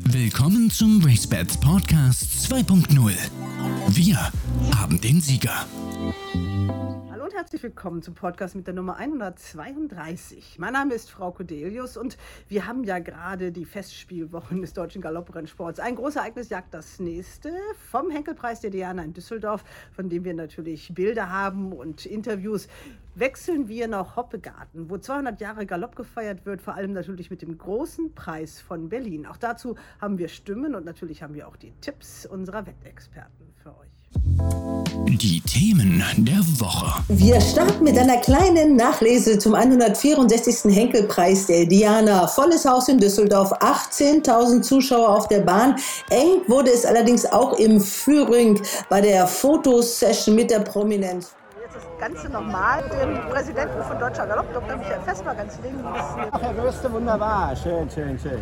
Willkommen zum RaceBets Podcast 2.0. Wir haben den Sieger. Hallo und herzlich willkommen zum Podcast mit der Nummer 132. Mein Name ist Frau Codelius und wir haben ja gerade die Festspielwochen des deutschen Galopprennsports. Ein großes Ereignis jagt das nächste vom Henkelpreis der Diana in Düsseldorf, von dem wir natürlich Bilder haben und Interviews. Wechseln wir nach Hoppegarten, wo 200 Jahre Galopp gefeiert wird, vor allem natürlich mit dem großen Preis von Berlin. Auch dazu haben wir Stimmen und natürlich haben wir auch die Tipps unserer Wettexperten für euch. Die Themen der Woche. Wir starten mit einer kleinen Nachlese zum 164. Henkelpreis der Diana. Volles Haus in Düsseldorf, 18.000 Zuschauer auf der Bahn. Eng wurde es allerdings auch im Führing bei der Fotosession mit der Prominenz. Das Ganze nochmal dem Präsidenten von Deutscher Galopp, Dr. Michael Festmer, ganz links. Ach, Herr Würste, wunderbar. Schön, schön, schön.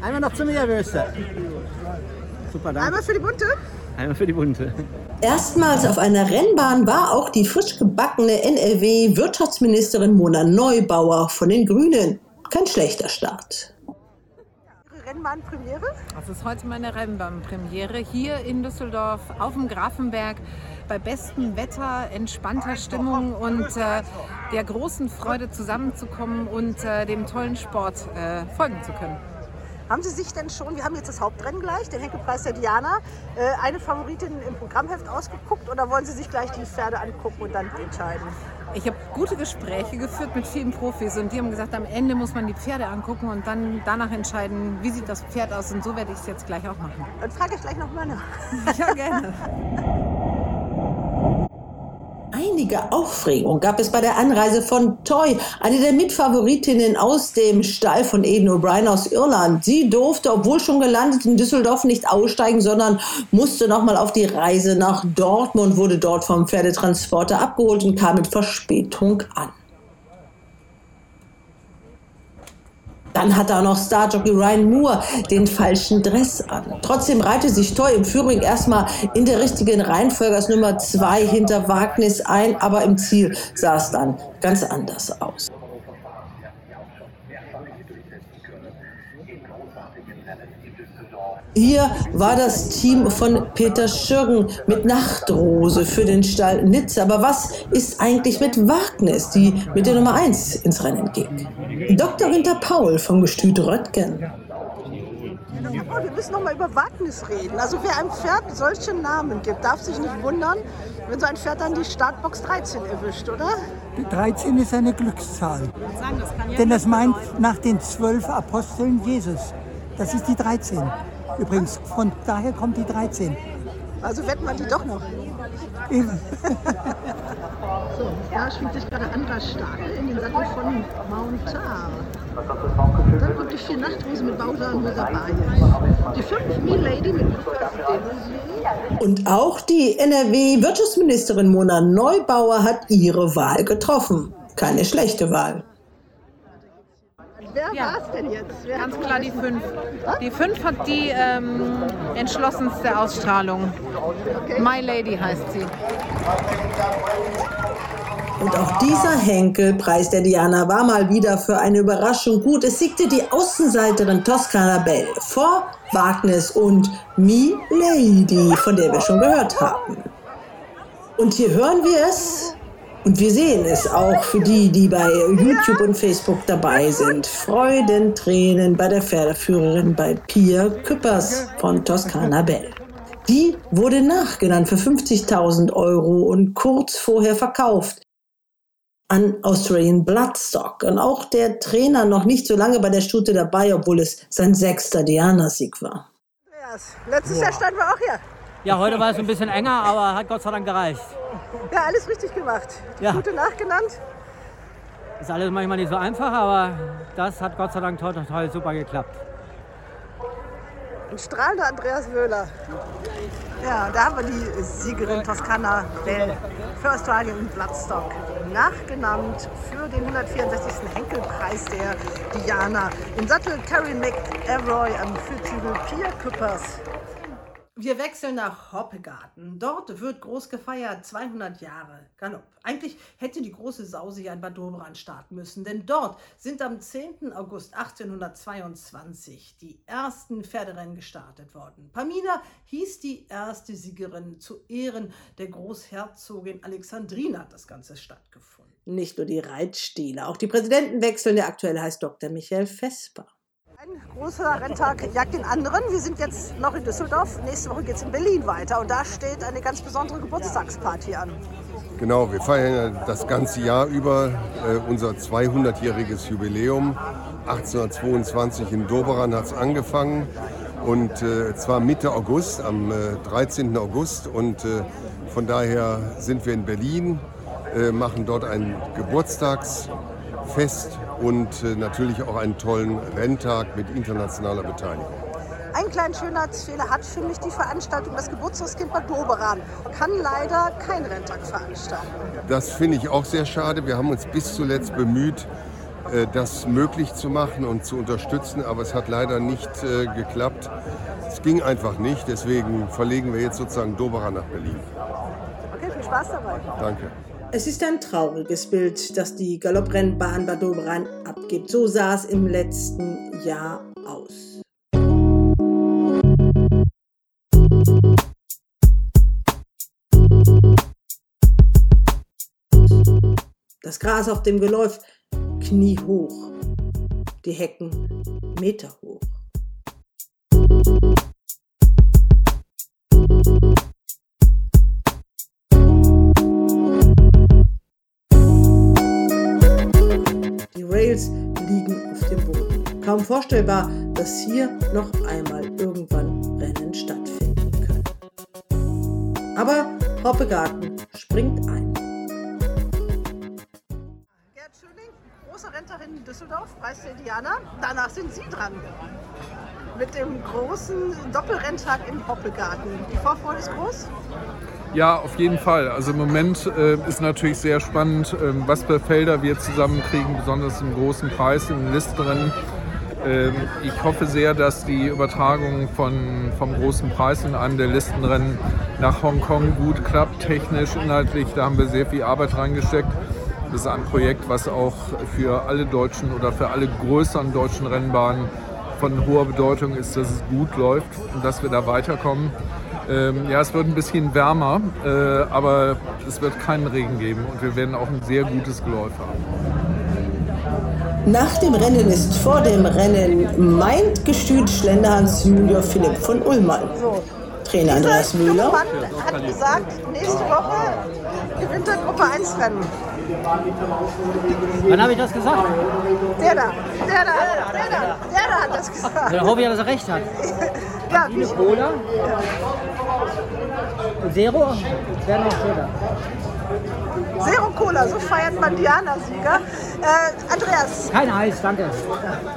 Einmal noch zu mir, Herr Würste. Super, danke. Einmal für die Bunte. Einmal für die Bunte. Erstmals auf einer Rennbahn war auch die frisch gebackene NRW-Wirtschaftsministerin Mona Neubauer von den Grünen. Kein schlechter Start. Rennbahnpremiere. Das ist heute meine Rennbahnpremiere hier in Düsseldorf auf dem Grafenberg bei bestem Wetter, entspannter Stimmung und äh, der großen Freude zusammenzukommen und äh, dem tollen Sport äh, folgen zu können. Haben Sie sich denn schon, wir haben jetzt das Hauptrennen gleich, den Henkelpreis der Diana, äh, eine Favoritin im Programmheft ausgeguckt oder wollen Sie sich gleich die Pferde angucken und dann entscheiden? Ich habe gute Gespräche geführt mit vielen Profis und die haben gesagt, am Ende muss man die Pferde angucken und dann danach entscheiden, wie sieht das Pferd aus und so werde ich es jetzt gleich auch machen. Dann frage ich gleich nochmal nach. Ja, gerne. Einige Aufregung gab es bei der Anreise von Toy, eine der Mitfavoritinnen aus dem Stall von Eden O'Brien aus Irland. Sie durfte, obwohl schon gelandet in Düsseldorf, nicht aussteigen, sondern musste nochmal auf die Reise nach Dortmund, wurde dort vom Pferdetransporter abgeholt und kam mit Verspätung an. Dann hat auch noch Starjockey Ryan Moore den falschen Dress an. Trotzdem reihte sich Toy im Führing erstmal in der richtigen Reihenfolge als Nummer zwei hinter Wagnis ein, aber im Ziel sah es dann ganz anders aus. Hier war das Team von Peter Schürgen mit Nachtrose für den Stall Nizza. Aber was ist eigentlich mit Wagnis, die mit der Nummer 1 ins Rennen ging? Dr. Winter Paul vom Gestüt Röttgen. Oh, wir müssen noch mal über Wagnis reden. Also wer einem Pferd solche Namen gibt, darf sich nicht wundern, wenn so ein Pferd dann die Startbox 13 erwischt, oder? Die 13 ist eine Glückszahl. Denn das meint nach den zwölf Aposteln Jesus. Das ist die 13. Übrigens, von daher kommt die 13. Also wetten wir die doch noch. Eben. So, da schwingt sich gerade Andras Stadel in den Sattel von Mountar. Dann kommt die vier Nachtrosen mit Bausa und Musabaye. Die fünf Milady mit Lukas. Und auch die NRW-Wirtschaftsministerin Mona Neubauer hat ihre Wahl getroffen. Keine schlechte Wahl. Wer Ja. war es denn jetzt? Wer Ganz klar die 5. Die 5 hat die ähm, entschlossenste Ausstrahlung. My Lady heißt sie. Und auch dieser Henkelpreis der Diana war mal wieder für eine Überraschung gut. Es siegte die Außenseiterin Toscana Bell vor Wagnis und Me Lady, von der wir schon gehört haben. Und hier hören wir es und wir sehen es auch für die, die bei YouTube und Facebook dabei sind. Freudentränen bei der Pferdeführerin bei Pia Küppers von Toscana Bell. Die wurde nachgenannt für 50.000 Euro und kurz vorher verkauft an Australian Bloodstock. Und auch der Trainer noch nicht so lange bei der Stute dabei, obwohl es sein sechster Diana-Sieg war. Letztes Jahr standen wir auch hier. Ja, heute war es ein bisschen enger, aber hat Gott sei Dank gereicht. Ja, alles richtig gemacht. Die Ja. Gute nachgenannt. Ist alles manchmal nicht so einfach, aber das hat Gott sei Dank toll, toll super geklappt. Ein strahlender Andreas Wöhler. Ja, da haben wir die Siegerin Toskana Bell für Australien und Bloodstock. Nachgenannt für den 164. Henkelpreis der Diana. Im Sattel Carrie McElroy am Fürzügel Pia Küppers. Wir wechseln nach Hoppegarten. Dort wird groß gefeiert, 200 Jahre Galopp. Eigentlich hätte die große Sause ja in Bad Doberan starten müssen, denn dort sind am 10. August 1822 die ersten Pferderennen gestartet worden. Pamina hieß die erste Siegerin. Zu Ehren der Großherzogin Alexandrina hat das Ganze stattgefunden. Nicht nur die Reitstile, auch die Präsidenten wechseln. Der aktuelle heißt Dr. Michael Vesper. Ein großer Renntag jagt den anderen. Wir sind jetzt noch in Düsseldorf. Nächste Woche geht es in Berlin weiter. Und da steht eine ganz besondere Geburtstagsparty an. Genau, wir feiern das ganze Jahr über äh, unser 200-jähriges Jubiläum. 1822 in Doberan hat es angefangen. Und äh, zwar Mitte August, am äh, 13. August. Und äh, von daher sind wir in Berlin, äh, machen dort ein Geburtstagsfest und äh, natürlich auch einen tollen Renntag mit internationaler Beteiligung. Ein kleinen Schönheitsfehler hat für mich die Veranstaltung das Geburtstagskind Bad Doberan. Kann leider kein Renntag veranstalten. Das finde ich auch sehr schade. Wir haben uns bis zuletzt bemüht, äh, das möglich zu machen und zu unterstützen, aber es hat leider nicht äh, geklappt. Es ging einfach nicht, deswegen verlegen wir jetzt sozusagen Doberan nach Berlin. Okay, viel Spaß dabei. Danke. Es ist ein trauriges Bild, das die Galopprennbahn Bad Doberan abgibt. So sah es im letzten Jahr aus. Das Gras auf dem Geläuf kniehoch, die Hecken meterhoch. Rails liegen auf dem Boden. Kaum vorstellbar, dass hier noch einmal irgendwann Rennen stattfinden können. Aber Hoppegarten springt ein. Gerd Schöning, große Rentnerin in Düsseldorf, Preis der Diana. Danach sind Sie dran. Mit dem großen Doppelrenntag im Hoppegarten. Die Vorfreude ist groß? Ja, auf jeden Fall. Also im Moment äh, ist natürlich sehr spannend, ähm, was für Felder wir zusammenkriegen, besonders im großen Preis, im Listenrennen. Ähm, ich hoffe sehr, dass die Übertragung von, vom großen Preis in einem der Listenrennen nach Hongkong gut klappt, technisch, inhaltlich. Da haben wir sehr viel Arbeit reingesteckt. Das ist ein Projekt, was auch für alle deutschen oder für alle größeren deutschen Rennbahnen von hoher Bedeutung ist, dass es gut läuft und dass wir da weiterkommen. Ähm, ja, es wird ein bisschen wärmer, äh, aber es wird keinen Regen geben und wir werden auch ein sehr gutes Geläuf haben. Nach dem Rennen ist vor dem Rennen meint Gestüt Schlenderhans Junior Philipp von Ullmann. Trainer Andreas Müller. Mann hat gesagt, nächste Woche gewinnt er Gruppe 1 Rennen. Wann habe ich das gesagt? Der da, der da, der da, der da hat das gesagt. Dann hoffe ich, dass er recht hat. Ja, wie, Cola. Zero. Wäre noch schöner. Zero Cola, so feiert man Diana-Sieger. Äh, Andreas, Kein Eis, danke.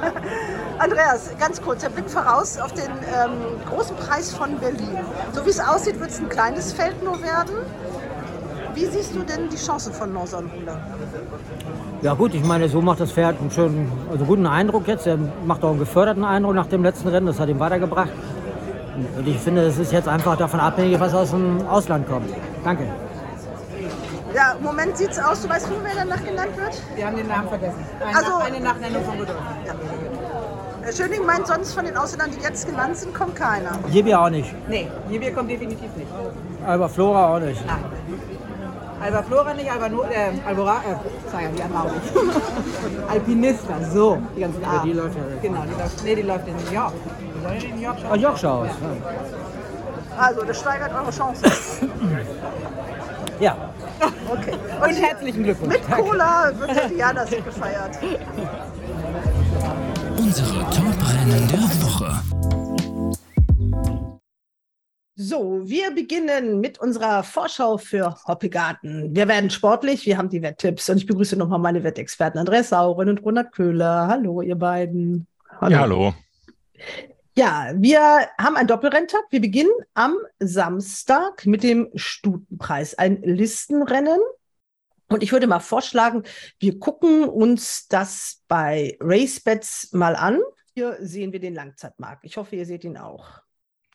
Andreas, ganz kurz, der Blick voraus auf den ähm, großen Preis von Berlin. So wie es aussieht, wird es ein kleines Feld nur werden. Wie siehst du denn die Chancen von Northern-Ruler? Ja gut, ich meine, so macht das Pferd einen schönen, also guten Eindruck jetzt. Er macht auch einen geförderten Eindruck nach dem letzten Rennen. Das hat ihm weitergebracht. Und ich finde, es ist jetzt einfach davon abhängig, was aus dem Ausland kommt. Danke. Ja, im Moment sieht es aus, du weißt, wer danach genannt wird? Wir haben den Namen vergessen. Eine, Also- eine Nachnennung von Rudolf. Herr Schöning meint, sonst von den Ausländern, die jetzt genannt sind, kommt keiner. Jibi auch nicht. Nee, Jibir kommt definitiv nicht. Aber Flora auch nicht. Nein. Alba Flora nicht, Alba nur, äh, Albora, äh, sag ja, die andere auch nicht. Alpinista, so, die ganzen Ja, A. die läuft ja nicht. Genau, die läuft, nee, die läuft in New York. Die soll in New York Ah, schauen. Yorkshire aus. Also, das steigert eure Chancen. Ja. Okay. Und herzlichen Glückwunsch. Mit Cola wird der Diana Sieg gefeiert. Unsere Top-Rennen der Woche. So, wir beginnen mit unserer Vorschau für Hoppegarten. Wir werden sportlich, wir haben die Wetttipps und ich begrüße nochmal meine Wettexperten Andreas Sauren und Ronald Köhler. Hallo, ihr beiden. Ja, hallo. Ja, wir haben einen Doppelrenntag. Wir beginnen am Samstag mit dem Stutenpreis, ein Listenrennen. Und ich würde mal vorschlagen, wir gucken uns das bei RaceBets mal an. Hier sehen wir den Langzeitmarkt. Ich hoffe, ihr seht ihn auch.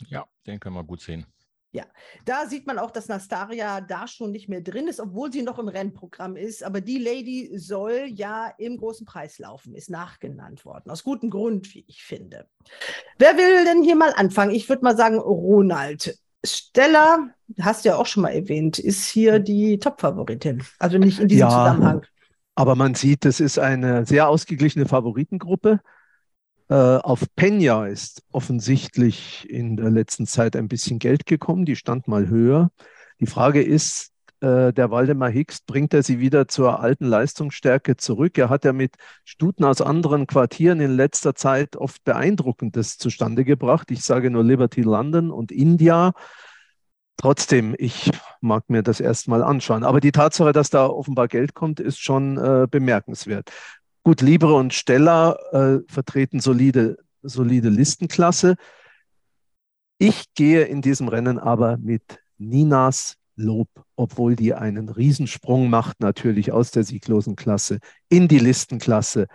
Ja, den können wir gut sehen. Ja, da sieht man auch, dass Nastaria da schon nicht mehr drin ist, obwohl sie noch im Rennprogramm ist. Aber die Lady soll ja im großen Preis laufen, ist nachgenannt worden. Aus gutem Grund, wie ich finde. Wer will denn hier mal anfangen? Ich würde mal sagen, Ronald. Stella, hast du ja auch schon mal erwähnt, ist hier die Top-Favoritin. Also nicht in diesem Ja. Zusammenhang. Aber man sieht, es ist eine sehr ausgeglichene Favoritengruppe. Äh, auf Peña ist offensichtlich in der letzten Zeit ein bisschen Geld gekommen. Die stand mal höher. Die Frage ist, äh, der Waldemar Hicks, bringt er sie wieder zur alten Leistungsstärke zurück? Er hat ja mit Stuten aus anderen Quartieren in letzter Zeit oft Beeindruckendes zustande gebracht. Ich sage nur Liberty London und India. Trotzdem, ich mag mir das erstmal anschauen. Aber die Tatsache, dass da offenbar Geld kommt, ist schon äh, bemerkenswert. Gut, Libre und Stella äh, vertreten solide, solide Listenklasse. Ich gehe in diesem Rennen aber mit Ninas Lob, obwohl die einen Riesensprung macht, natürlich aus der sieglosen Klasse in die Listenklasse.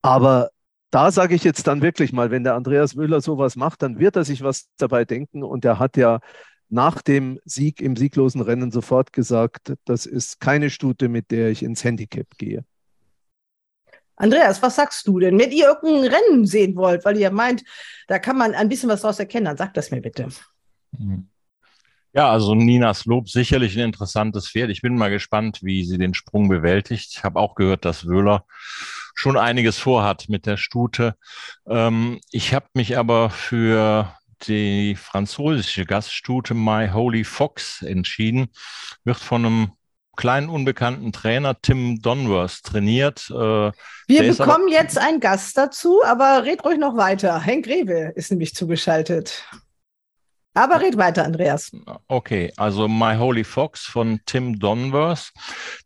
Aber da sage ich jetzt dann wirklich mal, wenn der Andreas Wöhler sowas macht, dann wird er sich was dabei denken. Und er hat ja nach dem Sieg im sieglosen Rennen sofort gesagt, das ist keine Stute, mit der ich ins Handicap gehe. Andreas, was sagst du denn? Wenn ihr irgendein Rennen sehen wollt, weil ihr meint, da kann man ein bisschen was draus erkennen, dann sagt das mir bitte. Ja, also Ninas Lob sicherlich ein interessantes Pferd. Ich bin mal gespannt, wie sie den Sprung bewältigt. Ich habe auch gehört, dass Wöhler schon einiges vorhat mit der Stute. Ähm, ich habe mich aber für die französische Gaststute My Holy Fox entschieden. Wird von einem kleinen unbekannten Trainer Tim Donworth trainiert. Äh, Wir bekommen jetzt einen Gast dazu, aber red ruhig noch weiter. Henk Rewe ist nämlich zugeschaltet. Aber red weiter, Andreas. Okay, also My Holy Fox von Tim Donworth.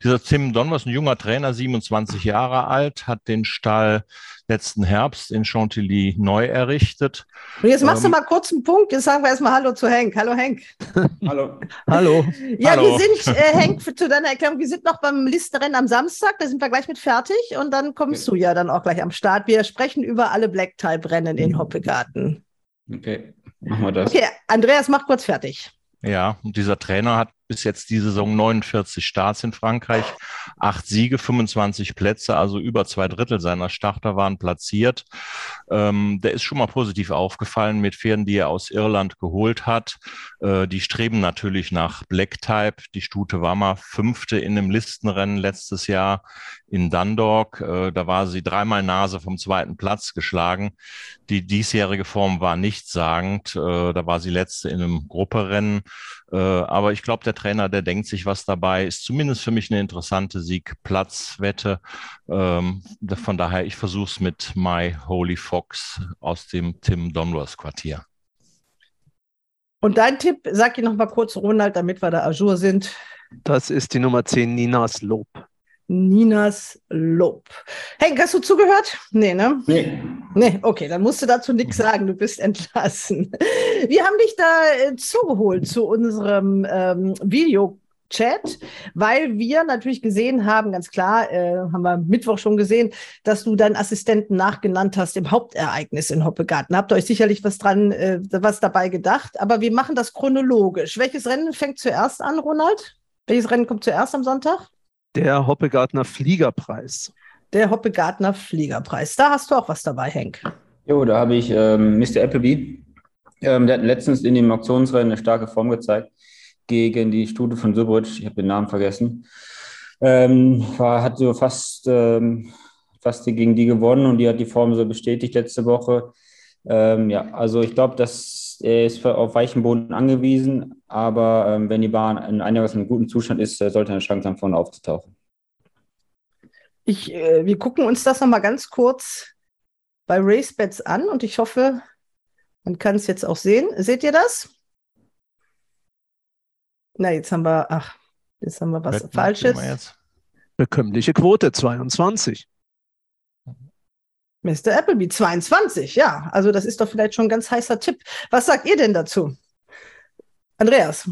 Dieser Tim Donworth, ein junger Trainer, 27 Jahre alt, hat den Stall letzten Herbst in Chantilly neu errichtet. Und jetzt machst Ähm, du mal kurz einen Punkt. Jetzt sagen wir erstmal Hallo zu Henk. Hallo, Henk. Hallo. Hallo. Ja, Hallo. wir sind, äh, Henk, zu deiner Erklärung, wir sind noch beim Listenrennen am Samstag. Da sind wir gleich mit fertig. Und dann kommst du ja dann auch gleich am Start. Wir sprechen über alle Black-Type-Rennen in Hoppegarten. Okay, machen wir das. Okay, Andreas, mach kurz fertig. Ja, und dieser Trainer hat bis jetzt die Saison 49 Starts in Frankreich, acht Siege, 25 Plätze, also über zwei Drittel seiner Starter waren platziert. Ähm, der ist schon mal positiv aufgefallen mit Pferden, die er aus Irland geholt hat. Äh, die streben natürlich nach Black Type. Die Stute war mal Fünfte in einem Listenrennen letztes Jahr in Dundalk. Äh, da war sie dreimal Nase vom zweiten Platz geschlagen. Die diesjährige Form war nichtssagend. Äh, da war sie letzte in einem Grupperennen. Äh, aber ich glaube, der Trainer, der denkt sich was dabei, ist zumindest für mich eine interessante Sieg-Platz-Wette. Ähm, von daher, ich versuche es mit My Holy Fox aus dem Tim Donworth Quartier. Und dein Tipp, sag dir noch mal kurz, Ronald, damit wir da ajour sind. Das ist die Nummer 10, Ninas Lob. Ninas Lob. Henk, hast du zugehört? Nee, ne? Nee. Nee, okay, dann musst du dazu nichts sagen, du bist entlassen. Wir haben dich da äh, zugeholt zu unserem ähm, Videochat, weil wir natürlich gesehen haben, ganz klar, äh, haben wir Mittwoch schon gesehen, dass du deinen Assistenten nachgenannt hast im Hauptereignis in Hoppegarten. Habt ihr euch sicherlich was dran, äh, was dabei gedacht, aber wir machen das chronologisch. Welches Rennen fängt zuerst an, Ronald? Welches Rennen kommt zuerst am Sonntag? Der Hoppegartner Fliegerpreis. Der Hoppegartner Fliegerpreis. Da hast du auch was dabei, Henk. Jo, da habe ich ähm, Mr. Appleby. Ähm, der hat letztens in dem Auktionsrennen eine starke Form gezeigt gegen die Stute von Subric. Ich habe den Namen vergessen. Ähm, war, hat so fast, ähm, fast gegen die gewonnen und die hat die Form so bestätigt letzte Woche. Ähm, ja, also ich glaube, dass er ist auf weichen Boden angewiesen, aber ähm, wenn die Bahn in einigermaßen guten Zustand ist, äh, sollte er eine Chance haben, vorne aufzutauchen. Ich, äh, wir gucken uns das nochmal ganz kurz bei RaceBets an und ich hoffe, man kann es jetzt auch sehen. Seht ihr das? Na, jetzt haben wir, ach, jetzt haben wir was Wetten, Falsches. wir jetzt? Bekömmliche Quote 22. Mr. Appleby, 22, ja. Also das ist doch vielleicht schon ein ganz heißer Tipp. Was sagt ihr denn dazu? Andreas,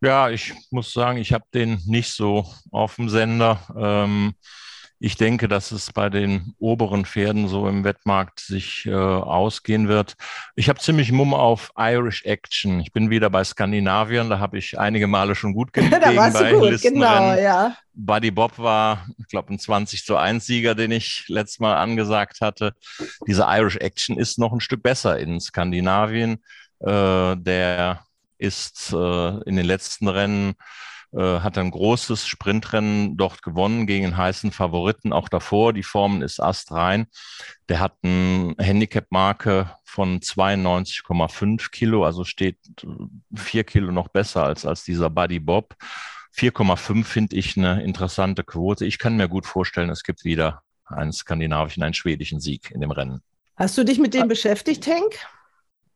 Ja, ich muss sagen, ich habe den nicht so auf dem Sender. Ähm, Ich denke, dass es bei den oberen Pferden so im Wettmarkt sich äh, ausgehen wird. Ich habe ziemlich Mumm auf Irish Action. Ich bin wieder bei Skandinavien, da habe ich einige Male schon gut gelegen da warst bei du gut, genau, ja. Buddy Bob war, ich glaube, ein 20 zu 1 Sieger, den ich letztes Mal angesagt hatte. Diese Irish Action ist noch ein Stück besser in Skandinavien. Äh, der ist äh, in den letzten Rennen hat ein großes Sprintrennen dort gewonnen gegen einen heißen Favoriten. Auch davor, die Formen ist astrein. Der hat eine Handicap-Marke von 92,5 Kilo, also steht vier Kilo noch besser als, als dieser Buddy Bob. 4,5 finde ich eine interessante Quote. Ich kann mir gut vorstellen, es gibt wieder einen skandinavischen, einen schwedischen Sieg in dem Rennen. Hast du dich mit dem beschäftigt, Henk?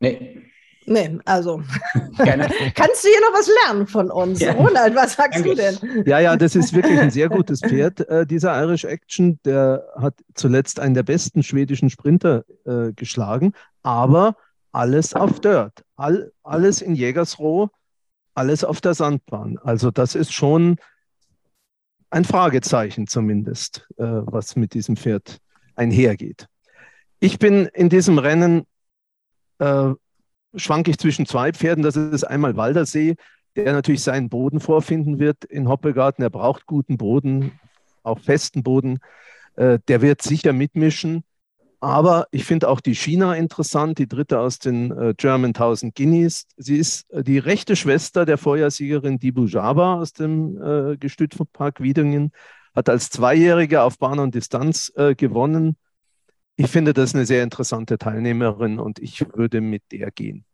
Nee. Nee, also kannst du hier noch was lernen von uns? Ja. Ronald, was sagst Danke. du denn? Ja, ja, das ist wirklich ein sehr gutes Pferd, äh, dieser Irish Action. Der hat zuletzt einen der besten schwedischen Sprinter äh, geschlagen, aber alles auf Dirt, All, alles in Jägersroh, alles auf der Sandbahn. Also das ist schon ein Fragezeichen zumindest, äh, was mit diesem Pferd einhergeht. Ich bin in diesem Rennen äh, schwanke ich zwischen zwei Pferden. Das ist einmal Waldersee, der natürlich seinen Boden vorfinden wird in Hoppegarten. Er braucht guten Boden, auch festen Boden. Äh, der wird sicher mitmischen. Aber ich finde auch die China interessant, die dritte aus den äh, German 1000 Guineas. Sie ist äh, die rechte Schwester der Vorjahrsiegerin Dibu Jaba aus dem äh, Gestützpark Wiedingen, hat als Zweijährige auf Bahn und Distanz äh, gewonnen ich finde das eine sehr interessante Teilnehmerin und ich würde mit der gehen.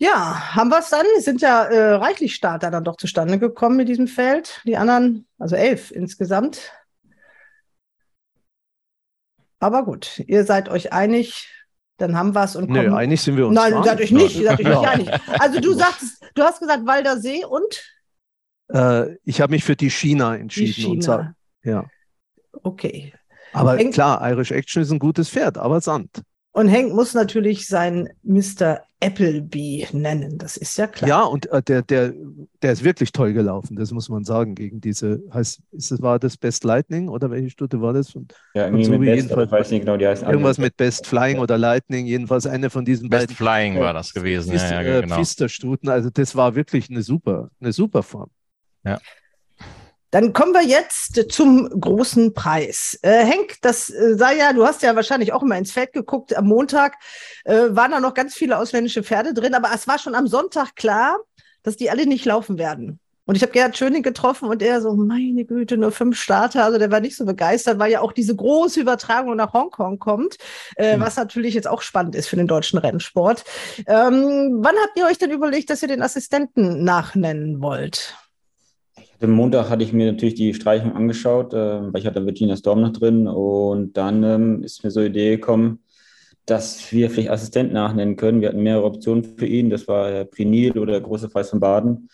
Ja, haben wir es dann? Es sind ja äh, reichlich Starter dann doch zustande gekommen mit diesem Feld. Die anderen, also elf insgesamt. Aber gut, ihr seid euch einig, dann haben wir es und kommen. Nö, einig sind wir uns. Nein, seid euch nicht, seid euch nicht einig. Also du sagst, du hast gesagt Walder See und? Äh, ich habe mich für die China entschieden. Die China. Sag, ja. Okay. Aber Henk, klar, Irish Action ist ein gutes Pferd, aber Sand. Und Henk muss natürlich sein Mr. Appleby nennen, das ist ja klar. Ja, und äh, der, der, der ist wirklich toll gelaufen, das muss man sagen, gegen diese, heißt, ist das, war das Best Lightning oder welche Stute war das? Und, ja, irgendwie mit Best, ich weiß nicht genau, die heißen Irgendwas mit Best Flying ja. oder Lightning, jedenfalls eine von diesen Best beiden. Best Flying äh, war das gewesen, Fist, ja, ja, genau. Pfisterstuten, also das war wirklich eine super, eine super Form. Ja. Dann kommen wir jetzt zum großen Preis. Äh, Henk, das äh, sei ja, du hast ja wahrscheinlich auch immer ins Feld geguckt. Am Montag äh, waren da noch ganz viele ausländische Pferde drin, aber es war schon am Sonntag klar, dass die alle nicht laufen werden. Und ich habe Gerhard Schöning getroffen und er so, meine Güte, nur fünf Starter. Also der war nicht so begeistert, weil ja auch diese große Übertragung nach Hongkong kommt, äh, mhm. was natürlich jetzt auch spannend ist für den deutschen Rennsport. Ähm, wann habt ihr euch denn überlegt, dass ihr den Assistenten nachnennen wollt? Am Montag hatte ich mir natürlich die Streichung angeschaut, äh, weil ich hatte Virginia Storm noch drin und dann ähm, ist mir so eine Idee gekommen, dass wir vielleicht Assistent nachnennen können. Wir hatten mehrere Optionen für ihn. Das war der Prinil oder der große Preis von Baden.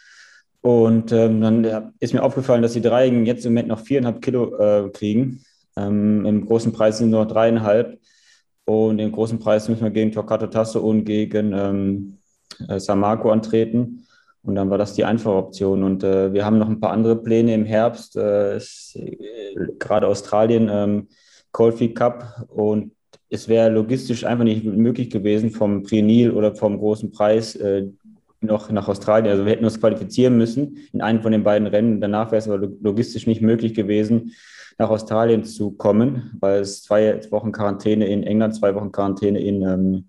Und ähm, dann ist mir aufgefallen, dass die Dreigen jetzt im Moment noch viereinhalb Kilo äh, kriegen. Ähm, Im großen Preis sind nur dreieinhalb. Und im großen Preis müssen wir gegen Torquato Tasso und gegen ähm, äh, Samarco antreten. Und dann war das die einfache Option. Und äh, wir haben noch ein paar andere Pläne im Herbst, äh, ist, äh, gerade Australien, ähm, Coldfield Cup. Und es wäre logistisch einfach nicht möglich gewesen, vom Prenil oder vom großen Preis äh, noch nach Australien. Also wir hätten uns qualifizieren müssen in einem von den beiden Rennen. Danach wäre es aber logistisch nicht möglich gewesen, nach Australien zu kommen, weil es zwei Wochen Quarantäne in England, zwei Wochen Quarantäne in ähm,